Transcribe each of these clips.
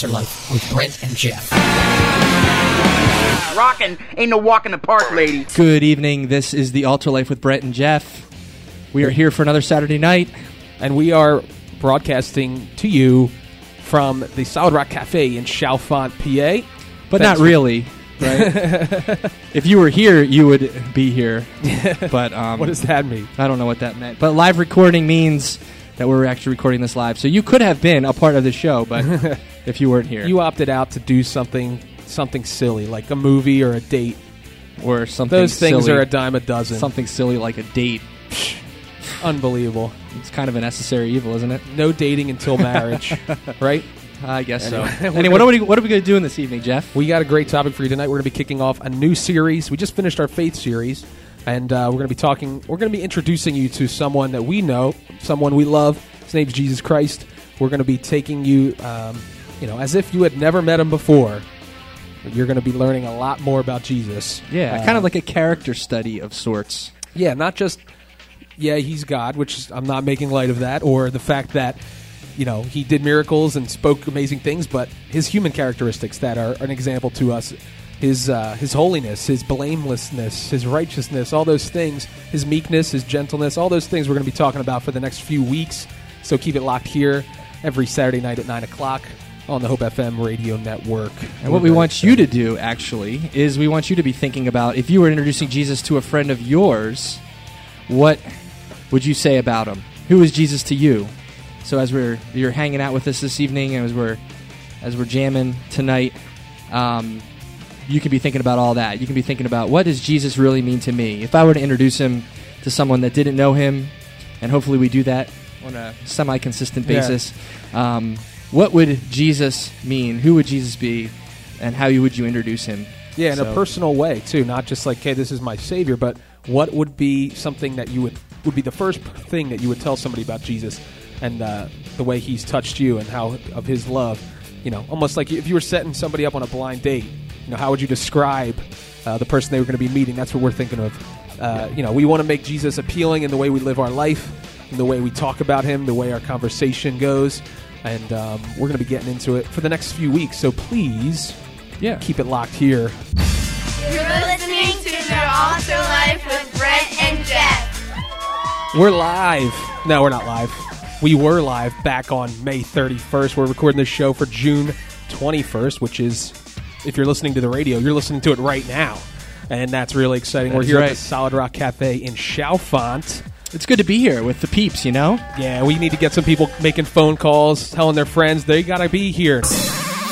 Altar Life with Brent and Geoff. Rockin' ain't no walk in the park, lady. Good evening. This is the Altar Life with Brent and Geoff. We are here for another Saturday night. and we are broadcasting to you from the Solid Rock Cafe in Chalfont, PA. But Thanks not really, right? if you were here, you would be here. But um, What does that mean? I don't know what that meant. But live recording means that we're actually recording this live. So you could have been a part of the show, but if you weren't here, You opted out to do something something silly, like a movie or a date. or something Those things silly, are a dime a dozen. something silly like a date. Unbelievable. It's kind of a necessary evil, isn't it? No dating until marriage, right? I guess so. Anyway. What are we what are we going to do in this evening, Geoff? We got a great topic for you tonight. We're going to be kicking off a new series. We just finished our faith series, and uh, we're going to be talking. We're going to be introducing you to someone that we know, someone we love. His name's Jesus Christ. We're going to be taking you, um, you know, as if you had never met him before. You're going to be learning a lot more about Jesus. Yeah, Uh, kind of like a character study of sorts. yeah, not just yeah, he's God, which is- I'm not making light of that, or the fact that you know he did miracles and spoke amazing things, but his human characteristics that are an example to us, his uh, his holiness, his blamelessness, his righteousness, all those things, his meekness, his gentleness, all those things we're going to be talking about for the next few weeks. So keep it locked here every Saturday night at nine o'clock on the Hope FM radio network. And what we want you to do, actually, is we want you to be thinking about if you were introducing Jesus to a friend of yours, what would you say about him? Who is Jesus to you? So as we're you're hanging out with us this evening, and as we're as we're jamming tonight, um, you can be thinking about all that. You can be thinking about what does Jesus really mean to me? If I were to introduce him to someone that didn't know him, and hopefully we do that on a semi-consistent Yeah. basis, um, what would Jesus mean? Who would Jesus be? And how would you introduce him? Yeah, in So- a personal way too, not just like, "Hey, this is my savior," but what would be something that you would would be the first thing that you would tell somebody about Jesus and uh, the way He's touched you and how of His love. You know, almost like if you were setting somebody up on a blind date. You know, how would you describe uh, the person they were going to be meeting? That's what we're thinking of. Uh, You know, we want to make Jesus appealing in the way we live our life, in the way we talk about Him, the way our conversation goes, and um, we're going to be getting into it for the next few weeks. So please, Yeah. keep it locked here. You're listening to the Altar Life with Brent and Geoff. We're live. No, we're not live. We were live back on May 31st. We're recording this show for June 21st, which is, if you're listening to the radio, you're listening to it right now. And that's really exciting. we're That's here at the Solid Rock Cafe in Chalfont. It's good to be here with the peeps, you know? Yeah, we need to get some people making phone calls, telling their friends they got to be here.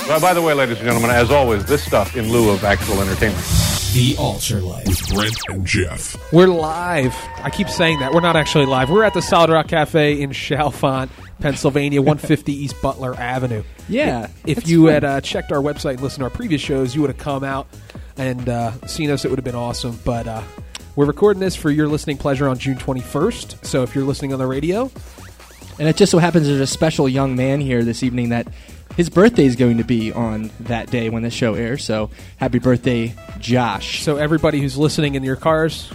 Well, by the way, ladies and gentlemen, as always, this stuff in lieu of actual entertainment. The Altar Life. with Brent and Geoff. We're live. I keep saying that. We're not actually live. We're at the Solid Rock Cafe in Chalfont, Pennsylvania, 150 East Butler Avenue. Yeah. If That's you fun. had uh, checked our website and listened to our previous shows, you would have come out and uh, seen us. It would have been awesome. But uh, we're recording this for your listening pleasure on June 21st. So if you're listening on the radio, And it just so happens there's a special young man here this evening that his birthday is going to be on that day when the show airs. So happy birthday, Josh. so everybody who's listening in your cars,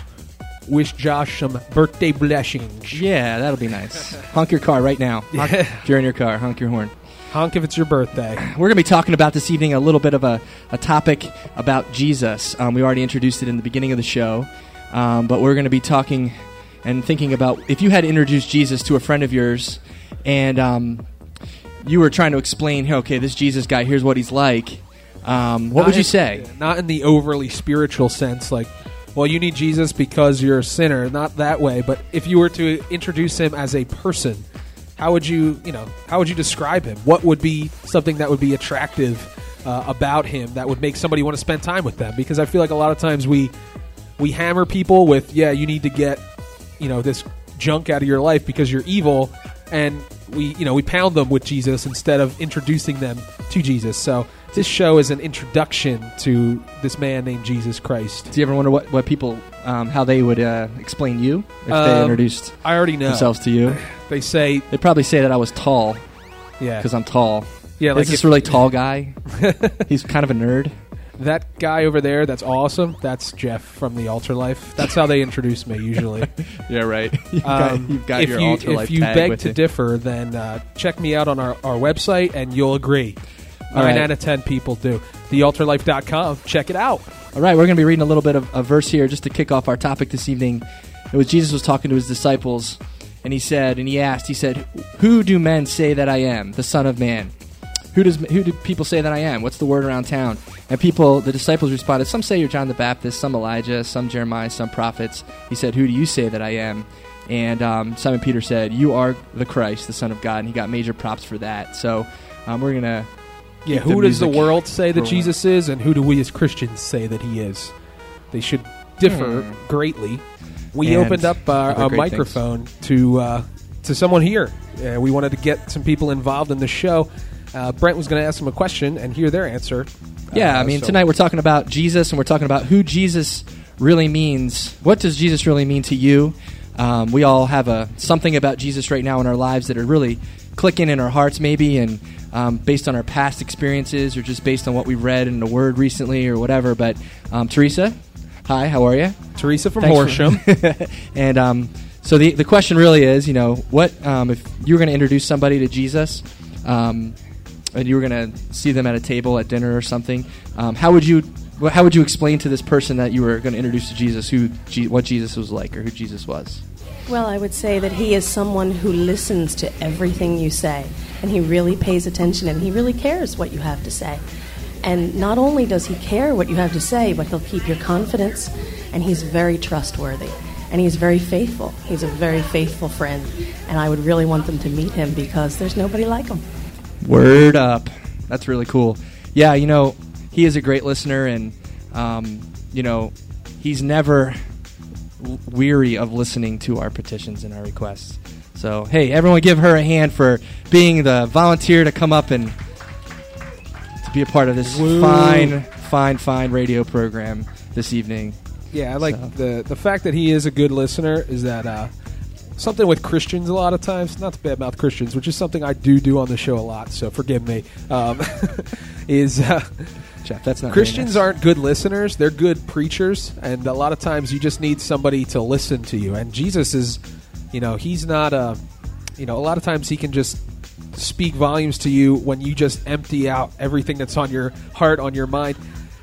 wish Josh some birthday blessings. yeah, that'll be nice. honk your car right now. Honk, if you're in your car, honk your horn. Honk if it's your birthday. We're going to be talking about this evening a little bit of a, a topic about Jesus. Um, we already introduced it in the beginning of the show, um, but we're going to be talking and thinking about if you had introduced Jesus to a friend of yours and um, you were trying to explain, hey, okay, this Jesus guy, here's what he's like. Um, what Not would you in- say? Not in the overly spiritual sense, like, well, you need Jesus because you're a sinner. Not that way. But if you were to introduce him as a person, how would you, you know, how would you describe him? What would be something that would be attractive uh, about him that would make somebody want to spend time with them? Because I feel like a lot of times we we hammer people with, yeah, you need to get, you know, this junk out of your life because you're evil, and we, you know, we pound them with Jesus instead of introducing them to Jesus. So this show is an introduction to this man named Jesus Christ. Do you ever wonder what, what people, um, how they would uh, explain you if they Um, introduced I already know. themselves to you? They say, They'd probably say that I was tall yeah, because I'm tall. yeah, Like like this if really tall guy. He's kind of a nerd. That guy over there. That's awesome. That's Geoff from the Altar Life. That's how they introduce me usually. Yeah, right. You've Um, got, you've got if your you, altar if life you tag beg with to you. differ, then uh, check me out on our, our website and you'll agree. Nine right. out of ten people do. TheAltarLife.com. Check it out. All right, we're going to be reading a little bit of a verse here just to kick off our topic this evening. It was Jesus was talking to his disciples, and he said, and he asked, he said, "Who do men say that I am, the Son of Man? Who does who do people say that I am? What's the word around town?" And people, the disciples responded, "Some say you're John the Baptist, some Elijah, some Jeremiah, some prophets." He said, "Who do you say that I am?" And um, Simon Peter said, "You are the Christ, the Son of God." And he got major props for that. So um, we're gonna Yeah, Keep the who does the world say that. Jesus is, and who do we as Christians say that he is? They should differ Hmm. greatly. We And opened up uh, a microphone to uh, to someone here. Uh, we wanted to get some people involved in the show. Uh, Brent was going to ask them a question and hear their answer. Yeah, Uh, I mean, so- tonight we're talking about Jesus and we're talking about who Jesus really means. What does Jesus really mean to you? Um, we all have a something about Jesus right now in our lives that are really clicking in our hearts, maybe, and um, based on our past experiences or just based on what we've read in the Word recently or whatever. But um, Teresa, hi, how are you? Teresa from Thanks for- Horsham. and um, so the the question really is, you know, what um, if you were going to introduce somebody to Jesus, um, and you were going to see them at a table at dinner or something, um, how would you how would you explain to this person that you were going to introduce to Jesus who what Jesus was like or who Jesus was? Well, I would say that he is someone who listens to everything you say, and he really pays attention and he really cares what you have to say. And not only does he care what you have to say, but he'll keep your confidence, and he's very trustworthy. And he's very faithful. He's a very faithful friend. And I would really want them to meet him because there's nobody like him. Word up. That's really cool. Yeah, you know, he is a great listener, and, um, you know, he's never weary of listening to our petitions and our requests. So, hey, everyone give her a hand for being the volunteer to come up and to be a part of this Woo. fine, fine, fine radio program this evening. Yeah, I like So- the the fact that he is a good listener is that uh, something with Christians a lot of times, not to badmouth Christians, which is something I do do on the show a lot. So forgive me. Um, is uh, Geoff, that's not Christians nice. aren't good listeners; they're good preachers, and a lot of times you just need somebody to listen to you. And Jesus is, you know, he's not a, you know, a lot of times he can just speak volumes to you when you just empty out everything that's on your heart, on your mind.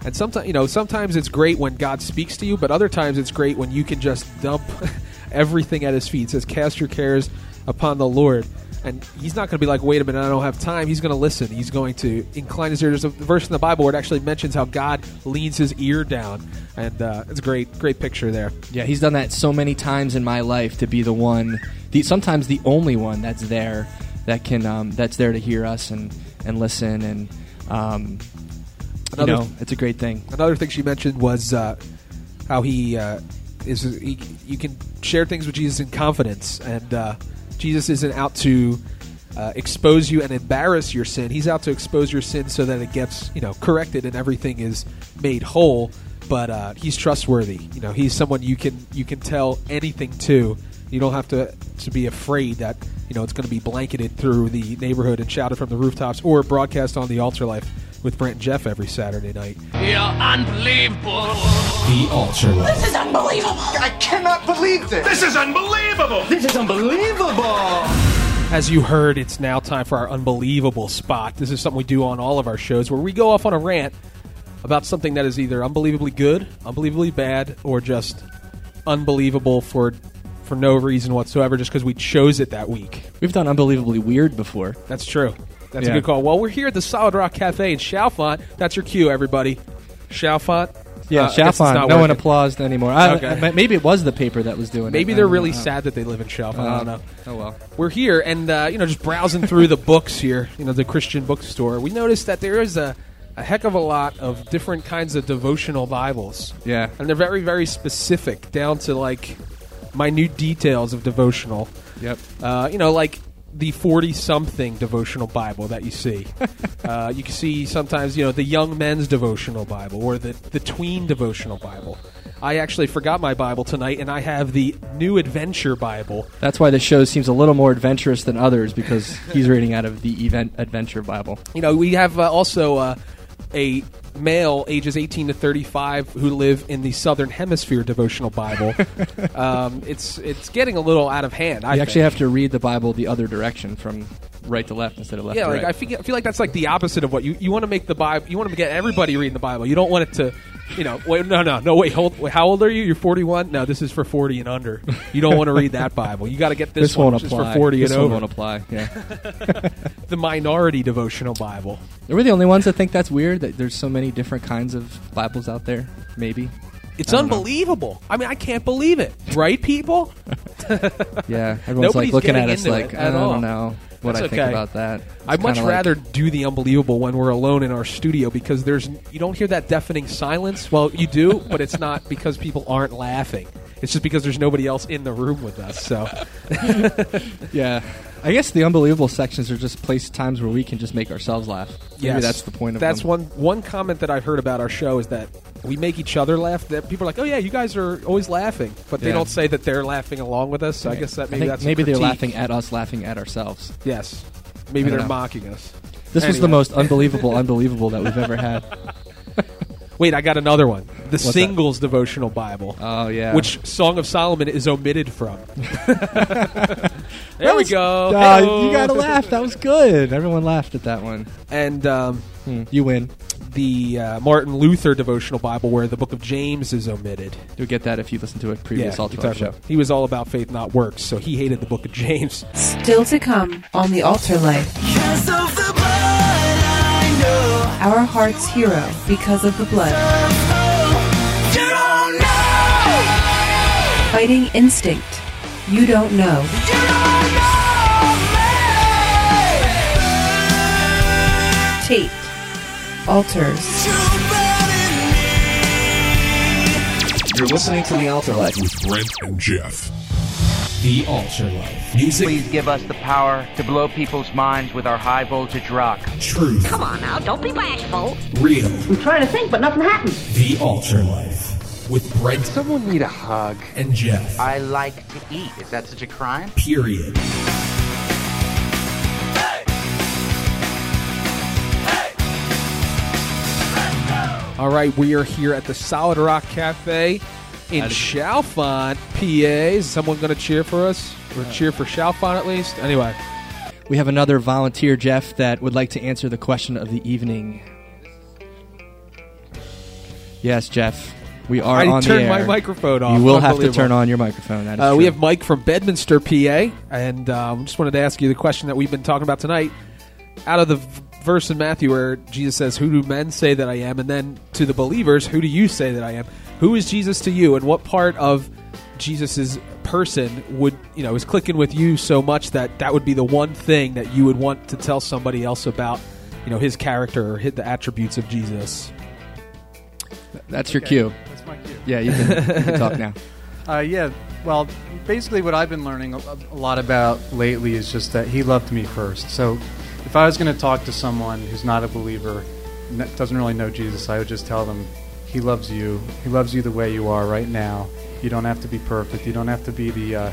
And sometimes, you know, sometimes it's great when God speaks to you, but other times it's great when you can just dump everything at His feet. It says, "Cast your cares upon the Lord." And he's not going to be like, wait a minute, I don't have time. He's going to listen. He's going to incline his ear. There's a verse in the Bible where it actually mentions how God leans his ear down, and uh, it's a great, great picture there. Yeah, he's done that so many times in my life to be the one, the, sometimes the only one that's there, that can um, that's there to hear us and and listen and um, you know it's a great thing. Another thing she mentioned was uh, how he uh, is. He, you can share things with Jesus in confidence, and uh, Jesus isn't out to uh, expose you and embarrass your sin. He's out to expose your sin so that it gets you know corrected and everything is made whole. But uh, he's trustworthy. You know, he's someone you can you can tell anything to. You don't have to to be afraid that you know it's going to be blanketed through the neighborhood and shouted from the rooftops or broadcast on the altar life with Brent and Geoff every Saturday night. Yeah, unbelievable. The Altar unbelievable. I cannot believe this. This is unbelievable! This is unbelievable. As you heard, it's now time for our unbelievable spot. This is something we do on all of our shows where we go off on a rant about something that is either unbelievably good, unbelievably bad, or just unbelievable for for no reason whatsoever, just because we chose it that week. We've done unbelievably weird before. That's true. That's Yeah. a good call. Well, we're here at the Solid Rock Cafe in Chalfont. That's your cue, everybody. Chalfont. Yeah, Uh, I guess it's Chalfont. No one applauded anymore. I, Okay. I- maybe it was the paper that was doing it. Maybe I they're really know. sad that they live in Chalfont. I don't know. Oh well. we're here and uh, you know just browsing through the books here you know the christian bookstore we noticed that there is a, a heck of a lot of different kinds of devotional bibles Yeah. and they're very very specific down to like minute details of devotional Yep. uh, you know like the 40 something devotional bible that you see. Uh, you can see sometimes you know the young men's devotional bible or the, the tween devotional bible. I actually forgot my bible tonight and i have the new adventure bible. That's why this show seems a little more adventurous than others because he's reading out of the Event Adventure Bible. you know, we have uh, also uh, a male ages 18 to 35 who live in the Southern Hemisphere devotional Bible, um, it's it's getting a little out of hand. I You actually think. have to read the Bible the other direction from right to left instead of left yeah, to like right. I feel, I feel like that's like the opposite of what you you want to make the Bible. You want to get everybody reading the Bible. You don't want it to, you know, wait, no, no, no. Wait, hold. Wait, how old are you? You're 41. No, this is for 40 and under. You don't want to read that Bible. You got to get this, this one, won't which apply. for 40 this and over. won't apply. Yeah. The minority devotional Bible. Are we the only ones that think that's weird? That there's so many different kinds of Bibles out there? Maybe. It's I don't know. unbelievable. I mean, I can't believe it. Right, people? Yeah. Everyone's Nobody's like looking at us like I don't know what That's I think okay. about that. I'd much kinda like- rather do the unbelievable when we're alone in our studio because there's you don't hear that deafening silence. Well, you do, but it's not because people aren't laughing. It's just because there's nobody else in the room with us. So Yeah. I guess the unbelievable sections are just place times where we can just make ourselves laugh. Maybe Yes. that's the point of that's them. one one comment that I've heard about our show is that we make each other laugh. That people are like, "Oh yeah, you guys are always laughing," but they Yeah. don't say that they're laughing along with us. So I guess that I maybe think that's a maybe they're critique. laughing at us laughing at ourselves. Yes, I maybe don't they're know. mocking us. This was the Anyway. most unbelievable unbelievable that we've ever had. Wait, I got another one. The that? Singles Devotional Bible. Oh yeah. which Song of Solomon is omitted from. there we go. Uh, Hey-o. you gotta laugh. That was good. Everyone laughed at that one. And um, Hmm. You win. The uh, Martin Luther devotional Bible, where the Book of James is omitted. You'll get that if you listen to a previous Yeah, Altar Life show. He was all about faith, not works, so he hated the Book of James. Still to come on the altar life. Our heart's hero because of the blood. Fighting instinct. You don't know. Tate. Altars. You're listening to The Altar Life. with Brent and Geoff. The Altar Life. Music, Please give us the power to blow people's minds with our high voltage rock. truth, Come on now, don't be bashful. real. I'm trying to think, but nothing happens. The Altar Life. With Brent Someone need a hug. and Jeff. I like to eat. Is that such a crime? Period. All right, we are here at the Solid Rock Cafe in Chalfont, PA. Is someone going to cheer for us? Or cheer for Chalfont at least? Anyway, We have another volunteer, Geoff, that would like to answer the question of the evening. Yes, Geoff. We are I on turned the air. my microphone off. You will have to turn on your microphone. That is Uh, true. we have Mike from Bedminster, PA, and um, just wanted to ask you the question that we've been talking about tonight. Out of the v- verse in Matthew where Jesus says, "Who do men say that I am?" and then to the believers, "Who do you say that I am?" Who is Jesus to you, and what part of Jesus's person would you know is clicking with you so much that that would be the one thing that you would want to tell somebody else about, you know, his character or hit the attributes of Jesus? That's your cue. That's my cue. Yeah, you can, you can talk now. Uh, yeah, well, basically, what I've been learning a, a lot about lately is just that he loved me first. So, if I was going to talk to someone who's not a believer, doesn't really know Jesus, I would just tell them, He loves you. He loves you the way you are right now. You don't have to be perfect. You don't have to be the uh,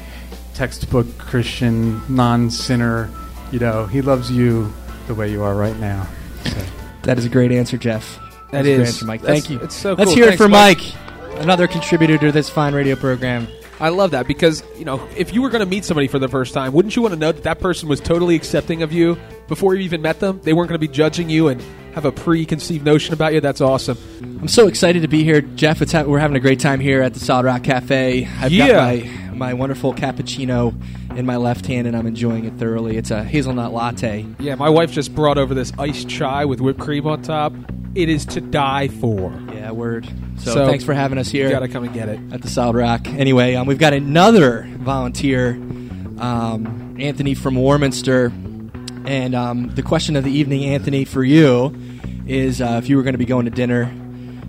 textbook Christian non sinner. You know, He loves you the way you are right now. So. That is a great answer, Geoff. That That's a great is. answer, Mike. That's- Thank you. it's so Let's cool. hear Thanks, it for Mike. Mike, another contributor to this fine radio program. I love that because you know if you were going to meet somebody for the first time, wouldn't you want to know that that person was totally accepting of you before you even met them? They weren't going to be judging you and have a preconceived notion about you. That's awesome. I'm so excited to be here, Geoff. It's ha- we're having a great time here at the Solid Rock Cafe. I've Yeah. got my my wonderful cappuccino in my left hand, and I'm enjoying it thoroughly. It's a hazelnut latte. Yeah, my wife just brought over this iced chai with whipped cream on top. It is to die for. Yeah, word. So, So, thanks for having us here. You got to come and get it. at the Solid Rock. Anyway, um, we've got another volunteer, um, Anthony from Warminster. And um, the question of the evening, Anthony, for you is uh, if you were going to be going to dinner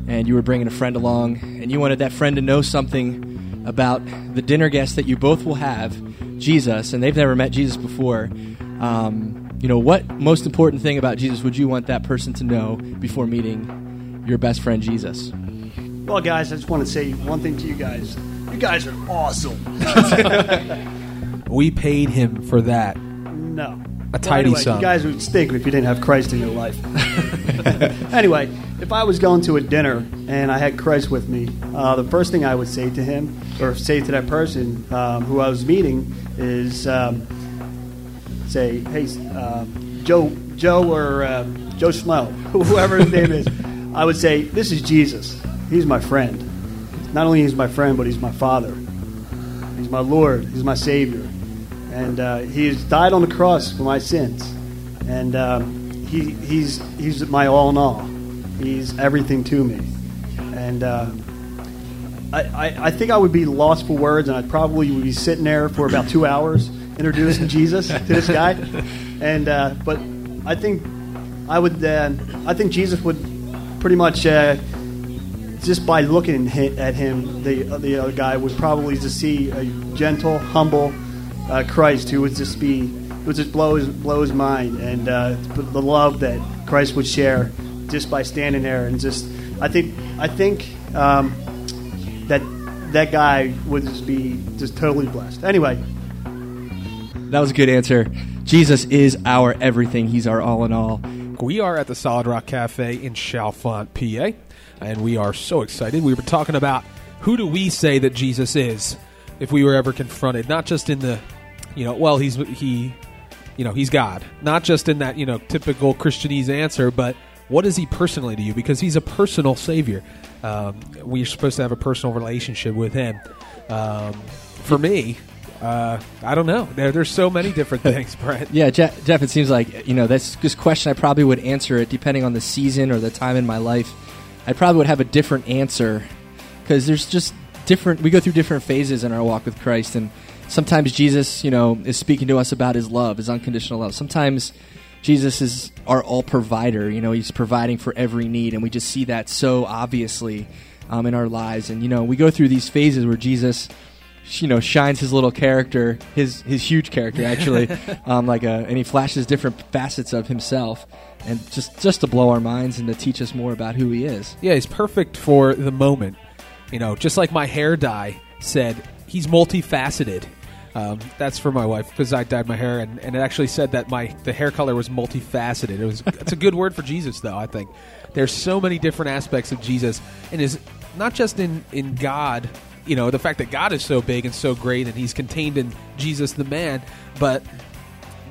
and you were bringing a friend along and you wanted that friend to know something about the dinner guest that you both will have, Jesus, and they've never met Jesus before. Um, you know, what most important thing about Jesus would you want that person to know before meeting your best friend Jesus? Well, guys, I just want to say one thing to you guys. You guys are awesome. We paid him for that. no. A tidy anyway, sum. You guys would stink if you didn't have Christ in your life. anyway, if I was going to a dinner and I had Christ with me, uh, the first thing I would say to him or say to that person um, who I was meeting is um, say, "Hey, um, Joe, Joe or uh, Joe Schmo, whoever his name is." I would say, "This is Jesus. He's my friend. Not only is my friend, but he's my Father. He's my Lord. He's my Savior." and uh, he has died on the cross for my sins, and um, he, he's he's my all in all. He's everything to me, and uh, I, I, I think I would be lost for words, and I'd probably would be sitting there for about two hours introducing Jesus to this guy, and uh, but I think I would uh, I think Jesus would pretty much. Uh, just by looking at him, the the other guy would probably just see a gentle, humble, uh, Christ who would just be would just blow his blow his mind and uh, the love that Christ would share just by standing there and just I think I think um, that that guy would just be just totally blessed. Anyway, That was a good answer. Jesus is our everything. He's our all in all. We are at the Solid Rock Cafe in Chalfont, PA, and we are so excited. We were talking about who do we say that Jesus is if we were ever confronted, not just in the, you know, well, he's he, you know, he's God, not just in that you know typical Christianese answer, but what is he personally to you? Because he's a personal savior. Um, we're supposed to have a personal relationship with him. Um, for me, uh, I don't know. There, there's so many different things, Brent. Yeah, Geoff, Geoff, it seems like, you know, that's this question I probably would answer it depending on the season or the time in my life. I probably would have a different answer because there's just different, we go through different phases in our walk with Christ. And sometimes Jesus, you know, is speaking to us about his love, his unconditional love. Sometimes Jesus is our all provider. You know, he's providing for every need. And we just see that so obviously um, in our lives. And, you know, we go through these phases where Jesus you know shines his little character his his huge character actually um, like a and he flashes different facets of himself and just just to blow our minds and to teach us more about who he is Yeah, he's perfect for the moment. You know, just like my hair dye said, he's multifaceted. Um, that's for my wife because I dyed my hair, and, and it actually said that my the hair color was multifaceted. It was it's a good word for Jesus, though. I think there's so many different aspects of Jesus, and is not just in in God. You know, the fact that God is so big and so great, and He's contained in Jesus the man, but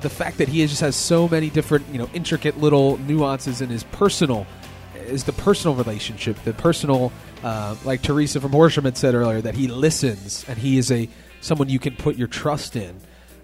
the fact that he just has so many different, you know, intricate little nuances in his personal is the personal relationship, the personal, uh, like Teresa from Horsham had said earlier, that he listens and he is a someone you can put your trust in,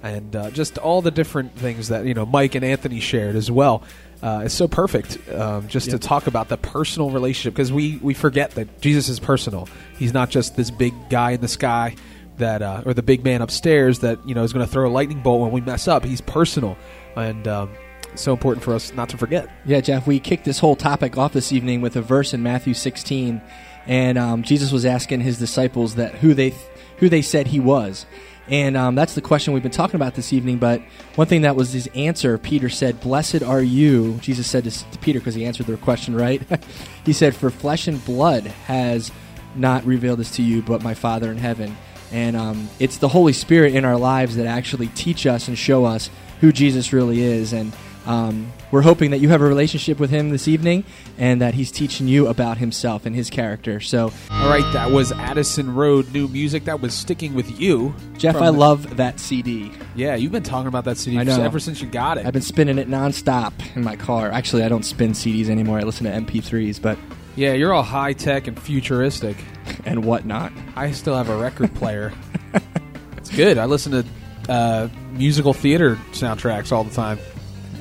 and uh, just all the different things that you know Mike and Anthony shared as well. Uh, it's so perfect um, just Yep. to talk about the personal relationship because we we forget that Jesus is personal. He's not just this big guy in the sky that uh, or the big man upstairs that you know is going to throw a lightning bolt when we mess up. He's personal, and um, so important for us not to forget. Yeah, Geoff, we kicked this whole topic off this evening with a verse in Matthew 16, and um, Jesus was asking his disciples that who they who they said he was, and um, that's the question we've been talking about this evening. But one thing that was his answer, Peter said, "Blessed are you." Jesus said to, Peter because he answered their question right. he said, "For flesh and blood has not revealed this to you, but my Father in heaven." And um, it's the Holy Spirit in our lives that actually teach us and show us who Jesus really is. And um, we're hoping that you have a relationship with Him this evening and that He's teaching you about Himself and His character. So, All right, that was Addison Road new music. That was sticking with you, Geoff, I love that CD. Yeah, you've been talking about that CD I know. ever since you got it. I've been spinning it nonstop in my car. Actually, I don't spin CDs anymore. I listen to MP3s, but yeah, you're all high tech and futuristic. and whatnot. I still have a record player. it's good. I listen to uh, musical theater soundtracks all the time.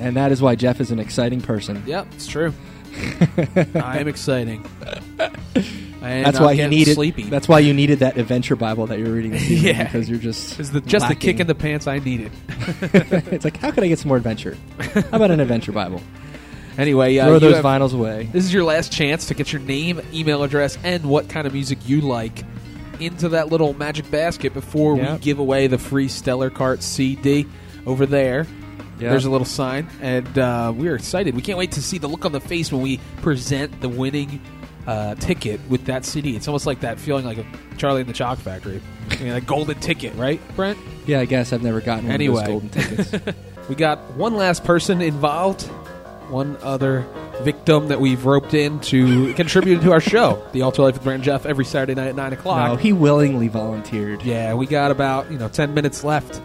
And that is why Geoff is an exciting person. Yep, it's true. I am exciting. And that's I'm why you needed. sleepy. That's why you needed that adventure Bible that you're reading. This evening, Yeah. because you're just the, just the kick in the pants I needed. it's like, how can I get some more adventure? How about an adventure Bible? Anyway, uh, Throw those have- vinyls away. This is your last chance to get your name, email address, and what kind of music you like into that little magic basket before we give away the free Stellar Kart CD over there. Yep. There's a little sign, and uh, we're excited. We can't wait to see the look on the face when we present the winning uh, ticket with that CD. It's almost like that feeling like a Charlie and the Chocolate Factory, you know, that golden ticket, right, Brent? Yeah, I guess I've never gotten one Anyway. of those golden tickets. we got one last person involved, one other victim that we've roped in to contribute to our show, The Altar Life with Brent and Geoff, every Saturday night at 9 o'clock. No, he willingly volunteered. Yeah, we got about you know ten minutes left.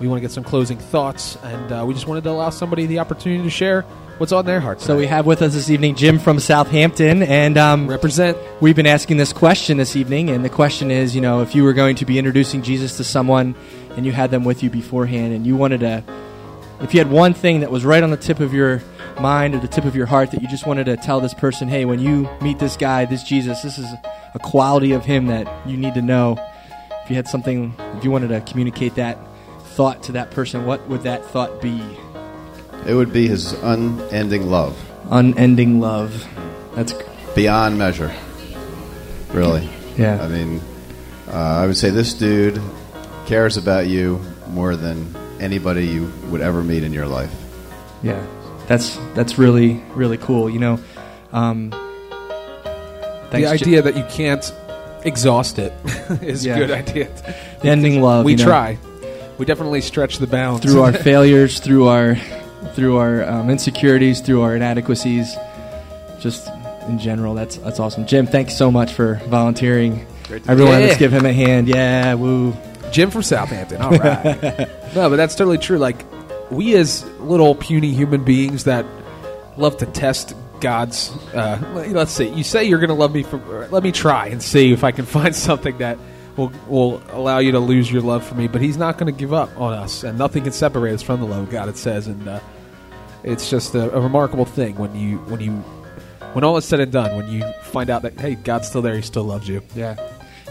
We want to get some closing thoughts, and uh, we just wanted to allow somebody the opportunity to share what's on their heart. So we have with us this evening Jim from Southampton, and um, represent. We've been asking this question this evening, and the question is, you know, if you were going to be introducing Jesus to someone, and you had them with you beforehand, and you wanted to, if you had one thing that was right on the tip of your mind or the tip of your heart that you just wanted to tell this person, hey, when you meet this guy, this Jesus, this is a quality of him that you need to know. If you had something, if you wanted to communicate that thought to that person, what would that thought be? It would be his unending love. Unending love. That's beyond measure. Really. Yeah. I mean, uh, I would say this dude cares about you more than anybody you would ever meet in your life. Yeah, that's that's really really cool. You know, um, the thanks, idea that you can't exhaust it is Yeah. a good idea. The ending love, We you know. try. We definitely stretch the bounds through our failures, through our through our um, insecurities, through our inadequacies, just in general. That's that's awesome, Jim. Thanks so much for volunteering. Great to- Everyone, Yeah. let's give him a hand. Yeah, woo. Jim from Southampton. All right. no, but that's totally true. Like we as little puny human beings that love to test God's. Uh, let's see. You say you're going to love me for. Let me try and see if I can find something that will will allow you to lose your love for me. But He's not going to give up on us, and nothing can separate us from the love of God. It says, and uh, it's just a, a remarkable thing when you when you when all is said and done. When you find out that hey, God's still there. He still loves you. Yeah.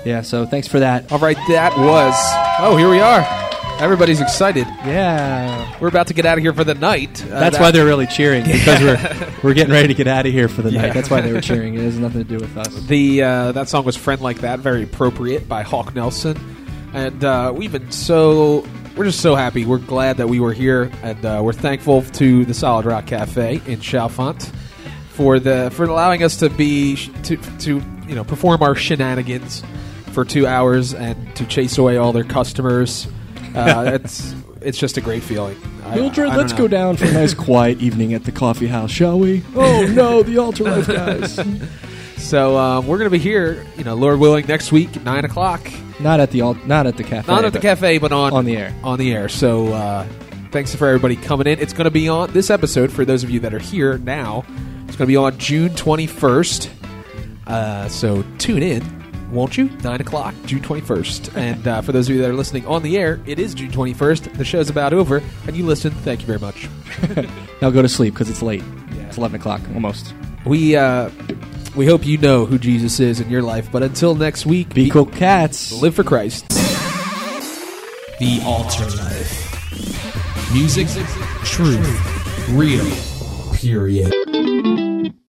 Yeah, so thanks for that. All right, that was. Oh, here we are. Everybody's excited. Yeah. We're about to get out of here for the night. Uh, That's that- why they're really cheering because we're we're getting ready to get out of here for the Yeah. night. That's why they were cheering. It has nothing to do with us. The uh, that song was "Friend Like That," very appropriate by Hawk Nelson, and uh, we've been so we're just so happy. We're glad that we were here, and uh, we're thankful to the Solid Rock Cafe in Chalfont for the for allowing us to be to to you know perform our shenanigans for two hours and to chase away all their customers. Uh, it's it's just a great feeling. I- Mildred, I let's know. go down for a nice quiet evening at the coffee house, shall we? Oh no, the altar life guys. So um, we're going to be here, you know, Lord willing, next week nine o'clock. Not at the al- not at the cafe. Not at the cafe, but on on the air. On the air. So uh, thanks for everybody coming in. It's going to be on this episode for those of you that are here now. It's going to be on June twenty first. Uh, so tune in, won't you? Nine o'clock, June twenty first. and uh, for those of you that are listening on the air, it is June twenty first. The show's about over, and you listen. Thank you very much. Now go to sleep because it's late. It's eleven o'clock almost. We uh, we hope you know who Jesus is in your life. But until next week, be cool cats. Live for Christ. The Altar Life. Music, truth, real, period.